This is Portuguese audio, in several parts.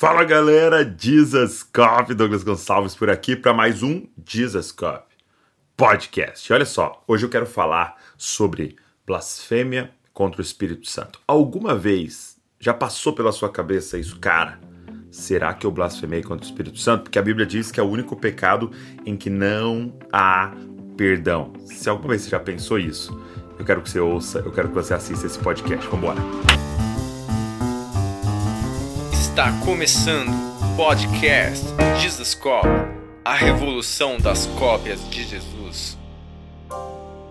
Fala galera, Jesus Cop, Douglas Gonçalves por aqui para mais um Jesus Cop podcast. Olha só, hoje eu quero falar sobre blasfêmia contra o Espírito Santo. Alguma vez já passou pela sua cabeça isso, cara? Será que eu blasfemei contra o Espírito Santo? Porque a Bíblia diz que é o único pecado em que não há perdão. Se alguma vez você já pensou isso, eu quero que você ouça, eu quero que você assista esse podcast. Vamos embora. Está começando o podcast Jesus Cop, a revolução das cópias de Jesus.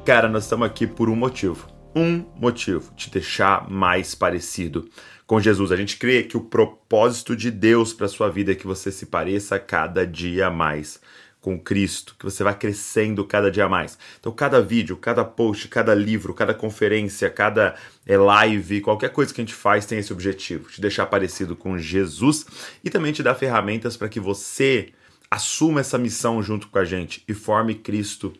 Cara, nós estamos aqui por um motivo. Um motivo, te deixar mais parecido com Jesus. A gente crê que o propósito de Deus para sua vida é que você se pareça cada dia mais com Cristo, que você vai crescendo cada dia mais. Então, cada vídeo, cada post, cada livro, cada conferência, cada é, live, qualquer coisa que a gente faz tem esse objetivo, te deixar parecido com Jesus e também te dar ferramentas para que você assuma essa missão junto com a gente e forme Cristo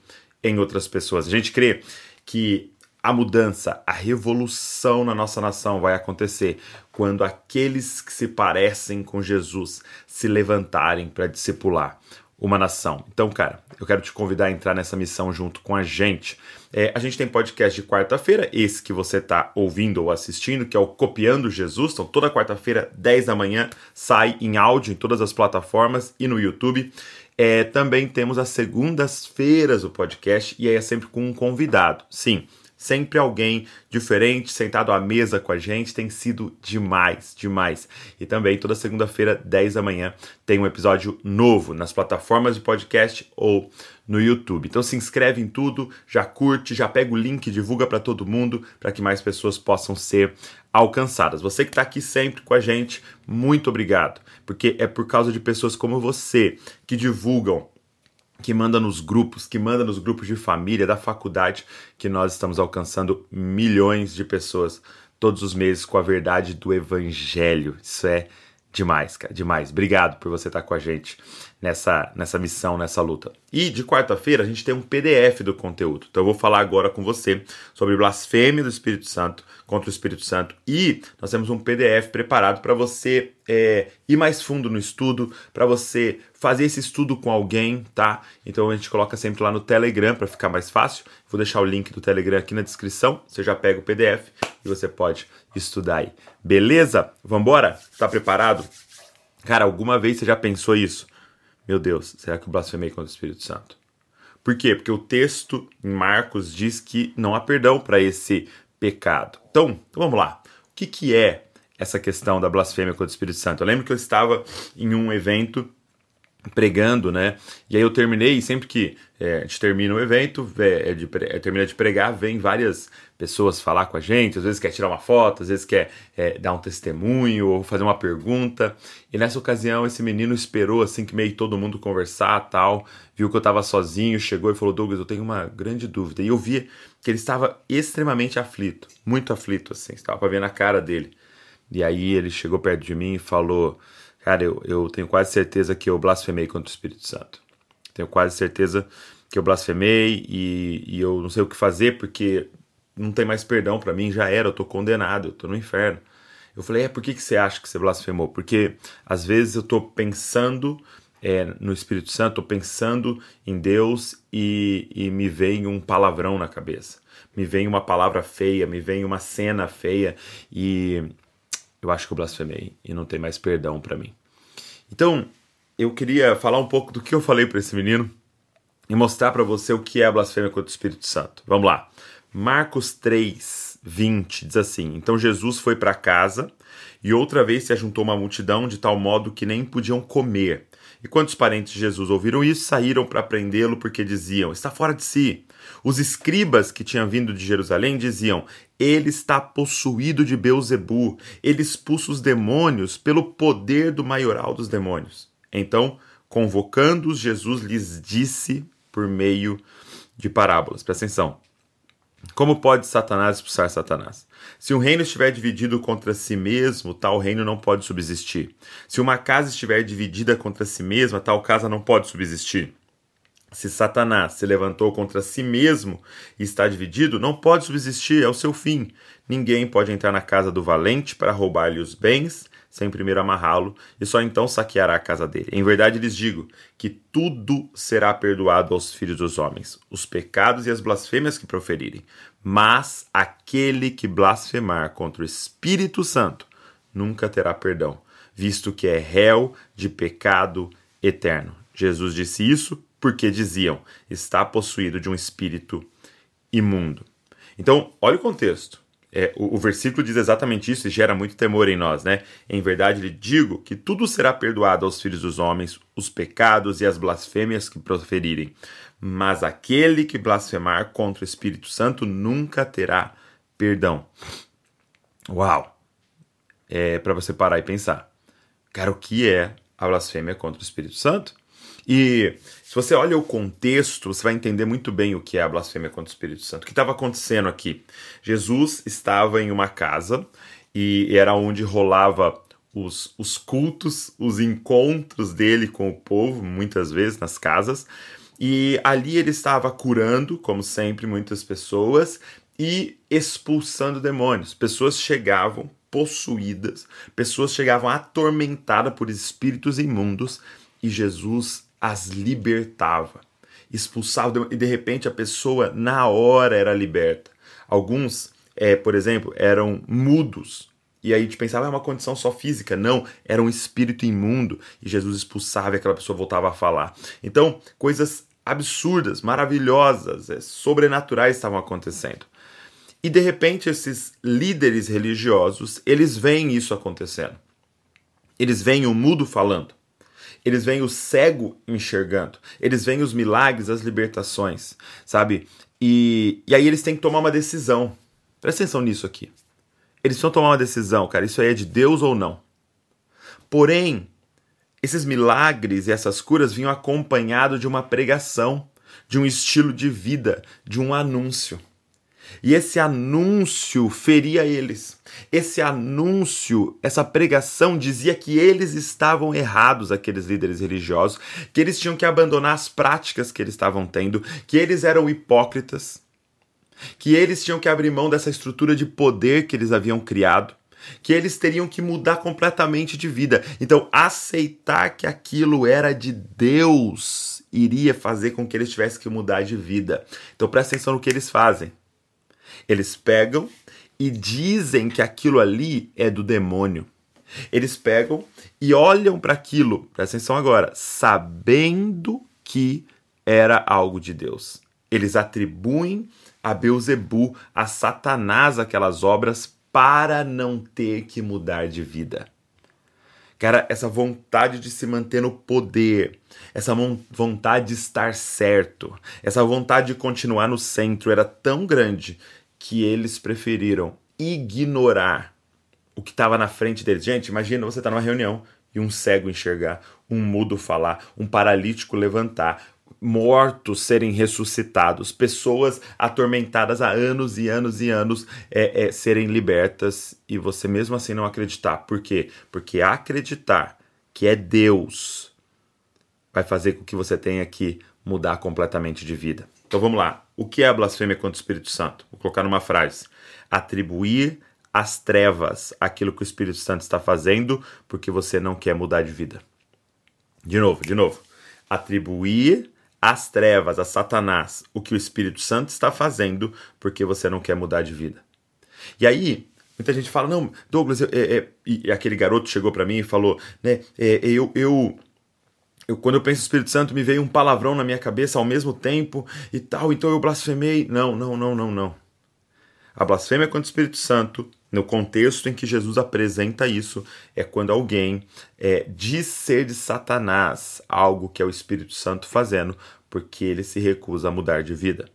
em outras pessoas. A gente crê que a mudança, a revolução na nossa nação vai acontecer quando aqueles que se parecem com Jesus se levantarem para discipular uma nação. Então, cara, eu quero te convidar a entrar nessa missão junto com a gente. É, a gente tem podcast de quarta-feira, esse que você está ouvindo ou assistindo, que é o Copiando Jesus. Então, toda quarta-feira, 10 da manhã, sai em áudio em todas as plataformas e no YouTube. É, também temos as segundas-feiras o podcast e aí é sempre com um convidado. Sim, Sempre alguém diferente sentado à mesa com a gente tem sido demais, demais. E também toda segunda-feira, 10 da manhã, tem um episódio novo nas plataformas de podcast ou no YouTube. Então se inscreve em tudo, já curte, já pega o link, divulga para todo mundo, para que mais pessoas possam ser alcançadas. Você que está aqui sempre com a gente, muito obrigado, porque é por causa de pessoas como você que divulgam que manda nos grupos, que manda nos grupos de família, da faculdade, que nós estamos alcançando milhões de pessoas todos os meses com a verdade do Evangelho. Isso é demais, cara, demais. Obrigado por você estar com a gente nessa, nessa missão, nessa luta. E de quarta-feira a gente tem um PDF do conteúdo. Então eu vou falar agora com você sobre blasfêmia do Espírito Santo contra o Espírito Santo. E nós temos um PDF preparado para você é, ir mais fundo no estudo, para você fazer esse estudo com alguém, tá? Então a gente coloca sempre lá no Telegram para ficar mais fácil. Vou deixar o link do Telegram aqui na descrição. Você já pega o PDF e você pode estudar aí. Beleza? Vambora? Tá preparado? Cara, alguma vez você já pensou isso? Meu Deus, será que eu blasfemei contra o Espírito Santo? Por quê? Porque o texto em Marcos diz que não há perdão para esse pecado. Então, vamos lá. O que, que é essa questão da blasfêmia contra o Espírito Santo? Eu lembro que eu estava em um evento pregando, né? E aí eu terminei, sempre que é, a gente termina o evento, é, de, é, termina de pregar, vem várias pessoas falar com a gente, às vezes quer tirar uma foto, às vezes quer é, dar um testemunho ou fazer uma pergunta. E nessa ocasião esse menino esperou assim que meio todo mundo conversar tal, viu que eu estava sozinho, chegou e falou: Douglas, eu tenho uma grande dúvida. E eu vi que ele estava extremamente aflito, muito aflito assim, estava para ver na cara dele. E aí ele chegou perto de mim e falou Cara, eu, eu tenho quase certeza que eu blasfemei contra o Espírito Santo. Tenho quase certeza que eu blasfemei e, e eu não sei o que fazer porque não tem mais perdão para mim, já era, eu tô condenado, eu tô no inferno. Eu falei, é, por que, que você acha que você blasfemou? Porque às vezes eu tô pensando é, no Espírito Santo, tô pensando em Deus e, e me vem um palavrão na cabeça. Me vem uma palavra feia, me vem uma cena feia e eu acho que eu blasfemei e não tem mais perdão para mim. Então, eu queria falar um pouco do que eu falei para esse menino e mostrar para você o que é a blasfêmia contra o Espírito Santo. Vamos lá. Marcos 3, 20 diz assim: Então Jesus foi para casa e outra vez se ajuntou uma multidão de tal modo que nem podiam comer. E quando os parentes de Jesus ouviram isso, saíram para prendê-lo porque diziam: Está fora de si. Os escribas que tinham vindo de Jerusalém diziam: Ele está possuído de Beuzebu, ele expulsa os demônios pelo poder do maioral dos demônios. Então, convocando-os, Jesus lhes disse por meio de parábolas. Presta atenção. Como pode Satanás expulsar Satanás? Se um reino estiver dividido contra si mesmo, tal reino não pode subsistir. Se uma casa estiver dividida contra si mesma, tal casa não pode subsistir. Se Satanás se levantou contra si mesmo e está dividido, não pode subsistir, é o seu fim. Ninguém pode entrar na casa do valente para roubar-lhe os bens. sem primeiro amarrá-lo, e só então saqueará a casa dele. Em verdade lhes digo que tudo será perdoado aos filhos dos homens, os pecados e as blasfêmias que proferirem. Mas aquele que blasfemar contra o Espírito Santo nunca terá perdão, visto que é réu de pecado eterno. Jesus disse isso porque diziam: está possuído de um espírito imundo. Então, olha o contexto. É, o, o, versículo diz exatamente isso e gera muito temor em nós, né? Em verdade, lhe digo que tudo será perdoado aos filhos dos homens, os pecados e as blasfêmias que proferirem. Mas aquele que blasfemar contra o Espírito Santo nunca terá perdão. Uau! É para você parar e pensar. Cara, o que é a blasfêmia contra o Espírito Santo? E se você olha o contexto, você vai entender muito bem o que é a blasfêmia contra o Espírito Santo. O que estava acontecendo aqui? Jesus estava em uma casa e era onde rolava os, os cultos, os encontros dele com o povo, muitas vezes nas casas. E ali ele estava curando, como sempre, muitas pessoas e expulsando demônios. Pessoas chegavam possuídas, pessoas chegavam atormentadas por espíritos imundos e Jesus as libertava, expulsava e de repente a pessoa na hora era liberta. Alguns, é, por exemplo, eram mudos. E aí a gente pensava, é uma condição só física. Não, era um espírito imundo. E Jesus expulsava e aquela pessoa voltava a falar. Então, coisas absurdas, maravilhosas, é, sobrenaturais estavam acontecendo. E de repente esses líderes religiosos, eles veem isso acontecendo. Eles veem o mudo falando. Eles veem o cego enxergando. Eles veem os milagres, as libertações, sabe? E, e aí eles têm que tomar uma decisão. Presta atenção nisso aqui. Eles precisam tomar uma decisão, cara. Isso aí é de Deus ou não? Porém, esses milagres e essas curas vinham acompanhados de uma pregação, de um estilo de vida, de um anúncio. E esse anúncio feria eles. Esse anúncio, essa pregação dizia que eles estavam errados, aqueles líderes religiosos, que eles tinham que abandonar as práticas que eles estavam tendo, que eles eram hipócritas, que eles tinham que abrir mão dessa estrutura de poder que eles haviam criado, que eles teriam que mudar completamente de vida. Então, aceitar que aquilo era de Deus iria fazer com que eles tivessem que mudar de vida. Então, presta atenção no que eles fazem. Eles pegam e dizem que aquilo ali é do demônio. Eles pegam e olham para aquilo, presta atenção agora, sabendo que era algo de Deus. Eles atribuem a Beuzebu, a Satanás, aquelas obras para não ter que mudar de vida. Cara, essa vontade de se manter no poder, essa vontade de estar certo, essa vontade de continuar no centro era tão grande que eles preferiram ignorar o que estava na frente deles. Gente, imagina você estar tá numa reunião e um cego enxergar, um mudo falar, um paralítico levantar, mortos serem ressuscitados, pessoas atormentadas há anos e anos e anos é, é, serem libertas e você mesmo assim não acreditar. Por quê? Porque acreditar que é Deus vai fazer com que você tenha que mudar completamente de vida. Então vamos lá. O que é a blasfêmia contra o Espírito Santo? Vou colocar numa frase: atribuir às trevas aquilo que o Espírito Santo está fazendo porque você não quer mudar de vida. De novo, de novo. Atribuir às trevas, a Satanás, o que o Espírito Santo está fazendo porque você não quer mudar de vida. E aí, muita gente fala: não, Douglas, eu, é, é, e aquele garoto chegou para mim e falou: né, é, eu, eu eu, quando eu penso no Espírito Santo, me veio um palavrão na minha cabeça ao mesmo tempo e tal, então eu blasfemei. Não, não, não, não, não. A blasfêmia contra o Espírito Santo, no contexto em que Jesus apresenta isso, é quando alguém é, diz ser de Satanás algo que é o Espírito Santo fazendo, porque ele se recusa a mudar de vida.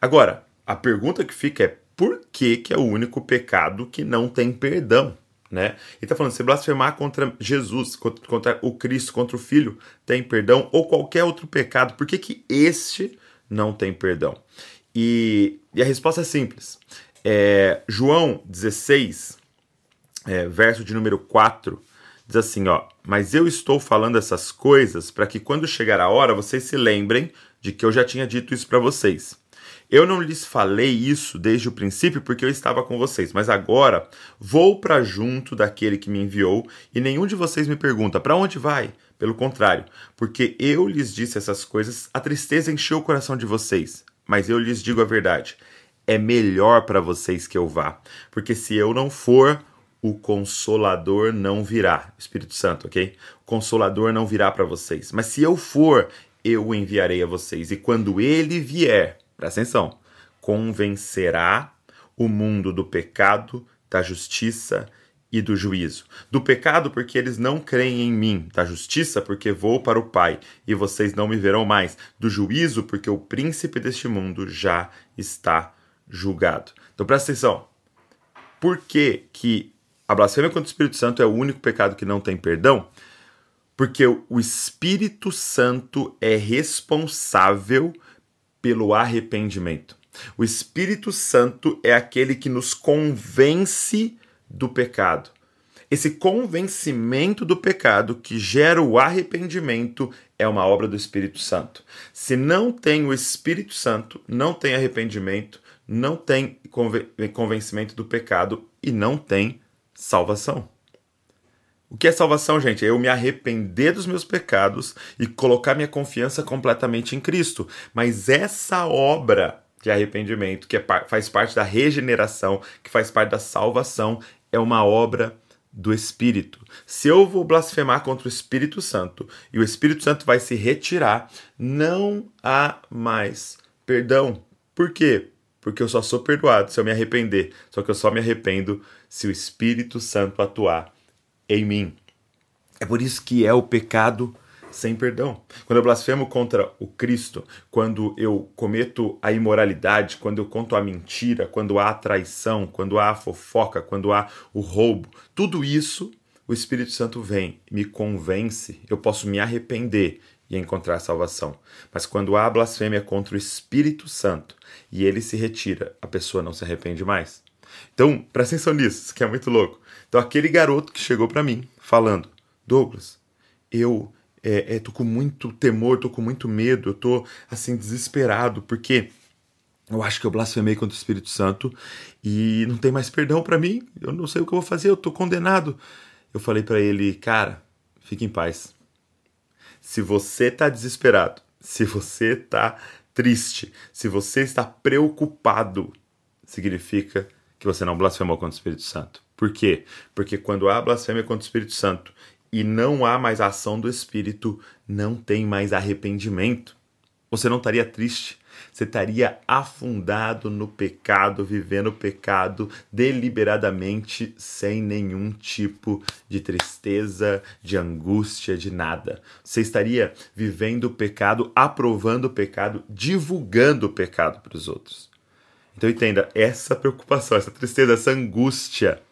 Agora, a pergunta que fica é por que, que é o único pecado que não tem perdão? Né? Ele está falando, se blasfemar contra Jesus, contra, contra, o Cristo, contra o Filho, tem perdão, ou qualquer outro pecado, por que, que este não tem perdão? E, e a resposta é simples. É, João 16, é, verso de número 4, diz assim, ó, mas eu estou falando essas coisas para que quando chegar a hora vocês se lembrem de que eu já tinha dito isso para vocês. Eu não lhes falei isso desde o princípio porque eu estava com vocês, mas agora vou para junto daquele que me enviou e nenhum de vocês me pergunta: para onde vai? Pelo contrário, porque eu lhes disse essas coisas, a tristeza encheu o coração de vocês. Mas eu lhes digo a verdade: é melhor para vocês que eu vá, porque se eu não for, o Consolador não virá. Espírito Santo, ok? O Consolador não virá para vocês. Mas se eu for, eu o enviarei a vocês. E quando ele vier, presta atenção, convencerá o mundo do pecado, da justiça e do juízo. Do pecado, porque eles não creem em mim. Da justiça, porque vou para o Pai e vocês não me verão mais. Do juízo, porque o príncipe deste mundo já está julgado. Então presta atenção. Por que, que a blasfêmia contra o Espírito Santo é o único pecado que não tem perdão, porque o Espírito Santo é responsável pelo arrependimento. O Espírito Santo é aquele que nos convence do pecado. Esse convencimento do pecado que gera o arrependimento é uma obra do Espírito Santo. Se não tem o Espírito Santo, não tem arrependimento, não tem convencimento do pecado e não tem salvação. O que é salvação, gente? É eu me arrepender dos meus pecados e colocar minha confiança completamente em Cristo. Mas essa obra de arrependimento, que é, faz parte da regeneração, que faz parte da salvação, é uma obra do Espírito. Se eu vou blasfemar contra o Espírito Santo e o Espírito Santo vai se retirar, não há mais perdão. Por quê? Porque eu só sou perdoado se eu me arrepender. Só que eu só me arrependo se o Espírito Santo atuar em mim. É por isso que é o pecado sem perdão. Quando eu blasfemo contra o Cristo, quando eu cometo a imoralidade, quando eu conto a mentira, quando há a traição, quando há a fofoca, quando há o roubo, tudo isso o Espírito Santo vem, me convence, eu posso me arrepender e encontrar salvação. Mas quando há blasfêmia contra o Espírito Santo e ele se retira, a pessoa não se arrepende mais. Então, presta atenção nisso, isso que é muito louco. Então, aquele garoto que chegou para mim falando: Douglas, eu é, é, tô com muito temor, tô com muito medo, eu tô assim desesperado, porque eu acho que eu blasfemei contra o Espírito Santo e não tem mais perdão para mim, eu não sei o que eu vou fazer, eu tô condenado. Eu falei para ele, cara, fique em paz. Se você tá desesperado, se você tá triste, se você está preocupado, significa que você não blasfemou contra o Espírito Santo. Por quê? Porque quando há blasfêmia contra o Espírito Santo e não há mais ação do Espírito, não tem mais arrependimento. Você não estaria triste, você estaria afundado no pecado, vivendo o pecado deliberadamente, sem nenhum tipo de tristeza, de angústia, de nada. Você estaria vivendo o pecado, aprovando o pecado, divulgando o pecado para os outros. Então entenda, essa preocupação, essa tristeza, essa angústia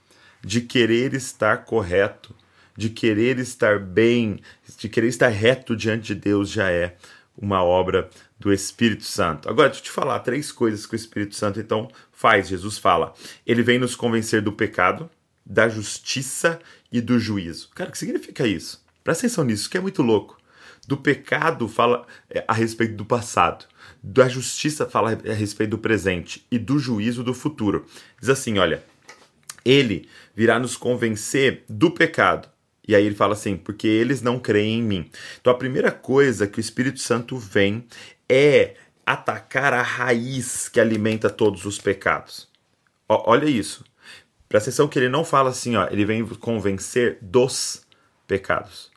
de querer estar correto, de querer estar bem, de querer estar reto diante de Deus já é uma obra do Espírito Santo. Agora, deixa eu te falar três coisas que o Espírito Santo então faz. Jesus fala: ele vem nos convencer do pecado, da justiça e do juízo. Cara, o que significa isso? Presta atenção nisso, que é muito louco. Do pecado fala é, a respeito do passado da justiça fala a respeito do presente e do juízo do futuro. Diz assim: olha, ele virá nos convencer do pecado. E aí ele fala assim: porque eles não creem em mim. Então a primeira coisa que o Espírito Santo vem é atacar a raiz que alimenta todos os pecados. Ó, olha isso. Presta atenção que ele não fala assim, ó, ele vem convencer dos pecados.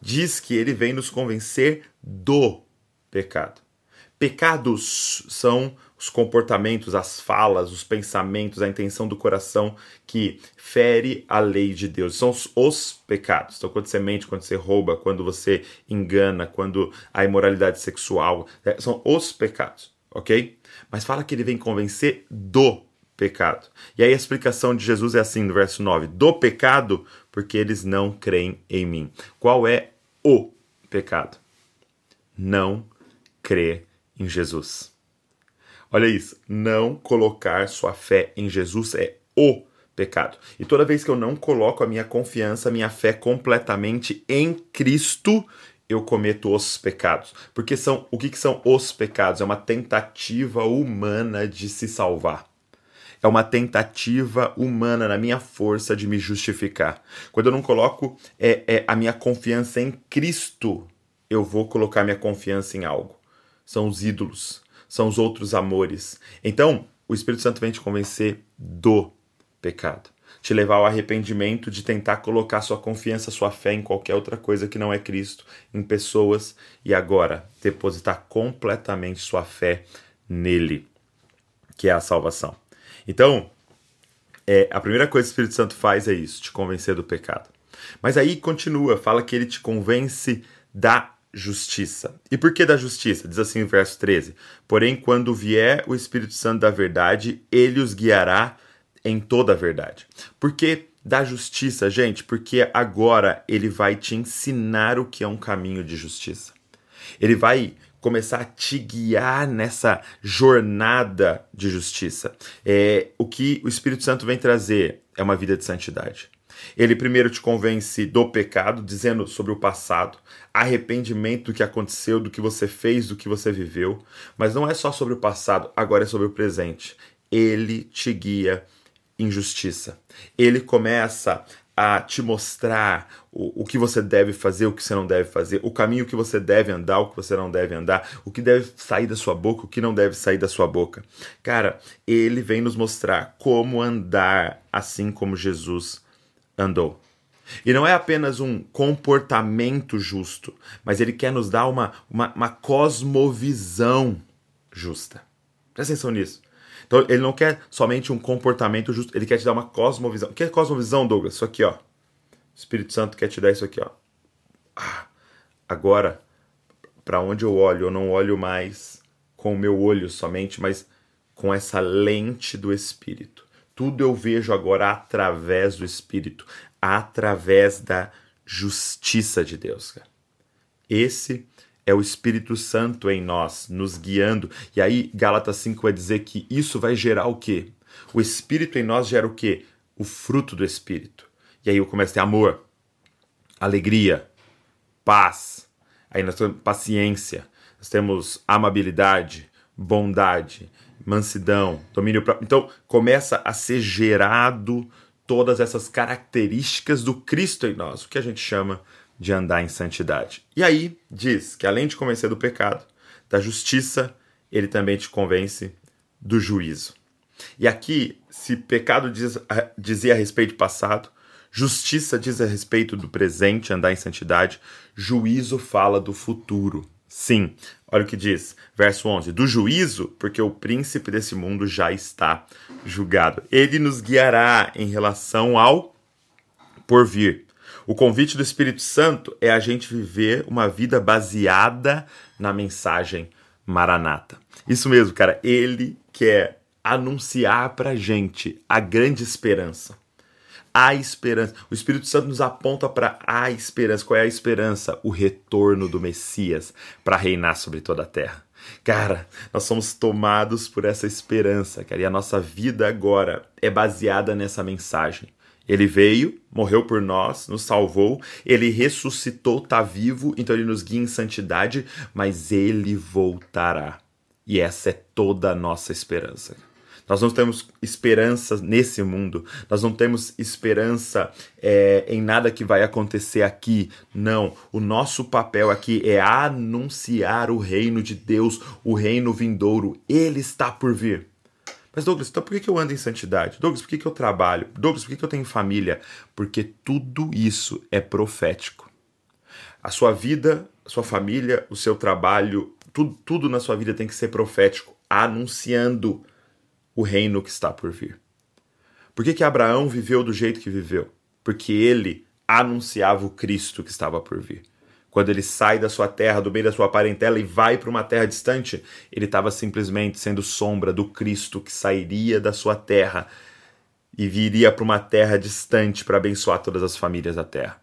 Diz que ele vem nos convencer do pecado. Pecados são os comportamentos, as falas, os pensamentos, a intenção do coração que fere a lei de Deus. São os, os, pecados. Então, quando você mente, quando você rouba, quando você engana, quando a imoralidade sexual, é, são os pecados, ok? Mas fala que ele vem convencer do pecado. E aí a explicação de Jesus é assim, no verso 9: do pecado, porque eles não creem em mim. Qual é o pecado? Não crer em Jesus. Olha isso, não colocar sua fé em Jesus é o pecado. E toda vez que eu não coloco a minha confiança, a minha fé completamente em Cristo, eu cometo os pecados. Porque são o que, que são os pecados? É uma tentativa humana de se salvar. É uma tentativa humana na minha força de me justificar. Quando eu não coloco é, é, a minha confiança em Cristo, eu vou colocar minha confiança em algo. São os ídolos, são os outros amores. Então, o Espírito Santo vem te convencer do pecado te levar ao arrependimento de tentar colocar sua confiança, sua fé em qualquer outra coisa que não é Cristo, em pessoas, e agora depositar completamente sua fé nele, que é a salvação. Então, é, a primeira coisa que o Espírito Santo faz é isso, te convencer do pecado. Mas aí continua, fala que ele te convence da justiça. E por que da justiça? Diz assim no verso 13: Porém, quando vier o Espírito Santo da verdade, ele os guiará em toda a verdade. Por que da justiça, gente? Porque agora ele vai te ensinar o que é um caminho de justiça. Ele vai começar a te guiar nessa jornada de justiça. É, o que o Espírito Santo vem trazer é uma vida de santidade. Ele primeiro te convence do pecado, dizendo sobre o passado, arrependimento do que aconteceu, do que você fez, do que você viveu. Mas não é só sobre o passado, agora é sobre o presente. Ele te guia injustiça. Ele começa a te mostrar o, o que você deve fazer, o que você não deve fazer, o caminho que você deve andar, o que você não deve andar, o que deve sair da sua boca, o que não deve sair da sua boca. Cara, ele vem nos mostrar como andar assim como Jesus andou. E não é apenas um comportamento justo, mas ele quer nos dar uma, uma, uma cosmovisão justa. Presta atenção nisso. Então ele não quer somente um comportamento justo, ele quer te dar uma cosmovisão. O que é cosmovisão, Douglas? Isso aqui, ó. O Espírito Santo quer te dar isso aqui, ó. Ah, agora, para onde eu olho, eu não olho mais com o meu olho somente, mas com essa lente do Espírito. Tudo eu vejo agora através do Espírito, através da justiça de Deus. Esse é o Espírito Santo em nós, nos guiando. E aí, Gálatas 5 vai dizer que isso vai gerar o quê? O Espírito em nós gera o quê? O fruto do Espírito. E aí eu começo a ter amor, alegria, paz. Aí nós temos paciência, nós temos amabilidade, bondade, mansidão, domínio próprio. Então começa a ser gerado todas essas características do Cristo em nós, o que a gente chama de andar em santidade. E aí diz que além de convencer do pecado, da justiça, ele também te convence do juízo. E aqui, se pecado diz, dizia a respeito do passado, justiça diz a respeito do presente, andar em santidade, juízo fala do futuro. Sim, olha o que diz, verso 11: do juízo, porque o príncipe desse mundo já está julgado. Ele nos guiará em relação ao porvir. O convite do Espírito Santo é a gente viver uma vida baseada na mensagem Maranata. Isso mesmo, cara. Ele quer anunciar pra gente a grande esperança. A esperança. O Espírito Santo nos aponta para a esperança. Qual é a esperança? O retorno do Messias para reinar sobre toda a terra. Cara, nós somos tomados por essa esperança, cara, e a nossa vida agora é baseada nessa mensagem. Ele veio, morreu por nós, nos salvou, ele ressuscitou, está vivo, então ele nos guia em santidade, mas ele voltará. E essa é toda a nossa esperança. Nós não temos esperança nesse mundo, nós não temos esperança é, em nada que vai acontecer aqui. Não. O nosso papel aqui é anunciar o reino de Deus, o reino vindouro. Ele está por vir. Mas, Douglas, então por que eu ando em santidade? Douglas, por que eu trabalho? Douglas, por que eu tenho família? Porque tudo isso é profético. A sua vida, a sua família, o seu trabalho, tudo, tudo na sua vida tem que ser profético, anunciando o reino que está por vir. Por que, que Abraão viveu do jeito que viveu? Porque ele anunciava o Cristo que estava por vir. Quando ele sai da sua terra, do meio da sua parentela e vai para uma terra distante, ele estava simplesmente sendo sombra do Cristo que sairia da sua terra e viria para uma terra distante para abençoar todas as famílias da terra.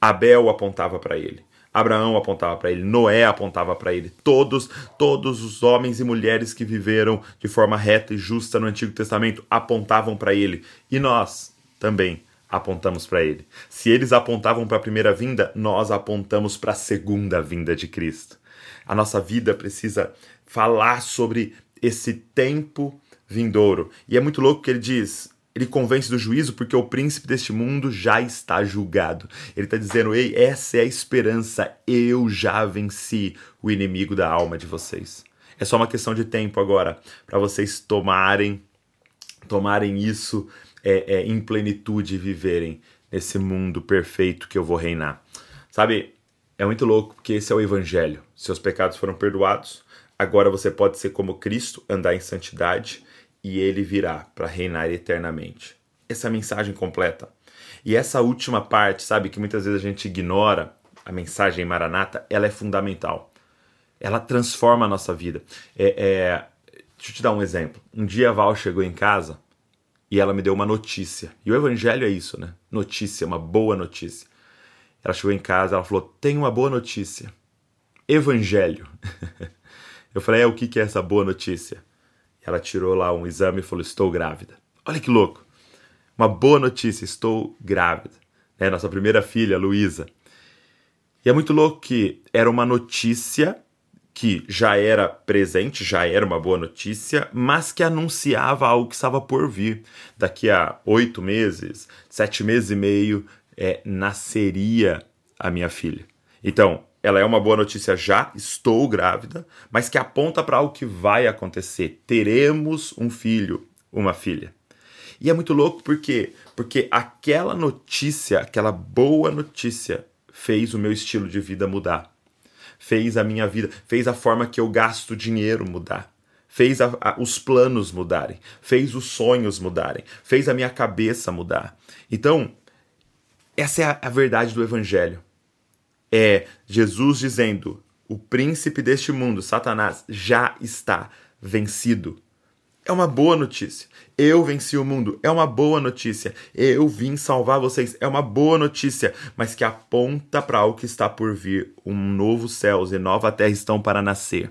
Abel apontava para ele. Abraão apontava para ele, Noé apontava para ele, todos, todos os homens e mulheres que viveram de forma reta e justa no Antigo Testamento apontavam para ele. E nós também apontamos para ele. Se eles apontavam para a primeira vinda, nós apontamos para a segunda vinda de Cristo. A nossa vida precisa falar sobre esse tempo vindouro. E é muito louco que ele diz: ele convence do juízo porque o príncipe deste mundo já está julgado. Ele está dizendo: ei, essa é a esperança, eu já venci o inimigo da alma de vocês. É só uma questão de tempo agora para vocês tomarem, tomarem isso é, é, em plenitude e viverem nesse mundo perfeito que eu vou reinar. Sabe, é muito louco porque esse é o evangelho. Seus pecados foram perdoados, agora você pode ser como Cristo, andar em santidade e ele virá para reinar eternamente. Essa mensagem completa. E essa última parte, sabe, que muitas vezes a gente ignora, a mensagem Maranata, ela é fundamental. Ela transforma a nossa vida. É, é... Deixa eu te dar um exemplo. Um dia a Val chegou em casa e ela me deu uma notícia. E o evangelho é isso, né? Notícia, uma boa notícia. Ela chegou em casa, ela falou: "Tem uma boa notícia. Evangelho". Eu falei: "É o que é essa boa notícia?" Ela tirou lá um exame e falou: "Estou grávida". Olha que louco. Uma boa notícia, estou grávida. É nossa primeira filha, Luísa. E é muito louco que era uma notícia que já era presente, já era uma boa notícia, mas que anunciava algo que estava por vir. Daqui a oito meses, sete meses e meio, é, nasceria a minha filha. Então, ela é uma boa notícia já, estou grávida, mas que aponta para algo que vai acontecer. Teremos um filho, uma filha. E é muito louco porque porque aquela notícia, aquela boa notícia fez o meu estilo de vida mudar fez a minha vida, fez a forma que eu gasto dinheiro mudar, fez a, a, os planos mudarem, fez os sonhos mudarem, fez a minha cabeça mudar. Então, essa é a, a verdade do Evangelho. É Jesus dizendo: o príncipe deste mundo, Satanás, já está vencido. É uma boa notícia. Eu venci o mundo. É uma boa notícia. Eu vim salvar vocês. É uma boa notícia, mas que aponta para algo que está por vir. Um novo céu e nova terra estão para nascer.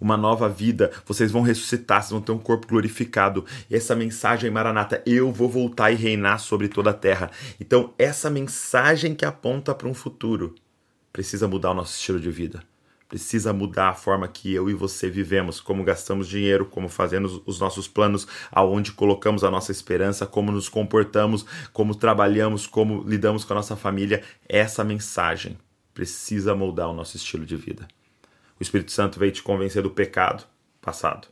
Uma nova vida, vocês vão ressuscitar, vocês vão ter um corpo glorificado. Essa mensagem maranata, eu vou voltar e reinar sobre toda a terra. Então, essa mensagem que aponta para um futuro precisa mudar o nosso estilo de vida precisa mudar a forma que eu e você vivemos, como gastamos dinheiro, como fazemos os nossos planos, aonde colocamos a nossa esperança, como nos comportamos, como trabalhamos, como lidamos com a nossa família. Essa mensagem precisa moldar o nosso estilo de vida. O Espírito Santo veio te convencer do pecado passado,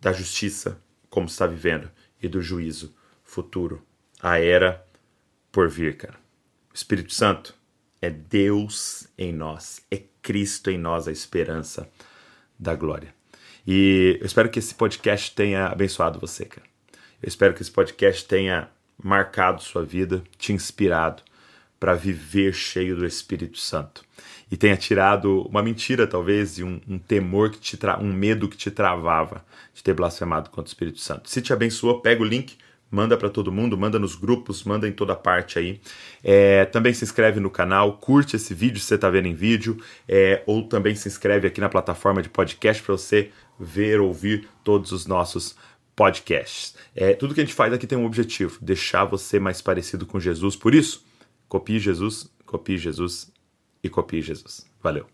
da justiça, como está vivendo, e do juízo futuro, a era por vir, cara. O Espírito Santo é Deus em nós, é Cristo em nós a esperança da glória. E eu espero que esse podcast tenha abençoado você, cara. Eu espero que esse podcast tenha marcado sua vida, te inspirado para viver cheio do Espírito Santo e tenha tirado uma mentira talvez e um, um temor que te tra um medo que te travava de ter blasfemado contra o Espírito Santo. Se te abençoou, pega o link manda para todo mundo, manda nos grupos, manda em toda parte aí. É, também se inscreve no canal, curte esse vídeo se você está vendo em vídeo, é, ou também se inscreve aqui na plataforma de podcast para você ver, ouvir todos os nossos podcasts. É, tudo que a gente faz aqui tem um objetivo: deixar você mais parecido com Jesus. Por isso, copie Jesus, copie Jesus e copie Jesus. Valeu.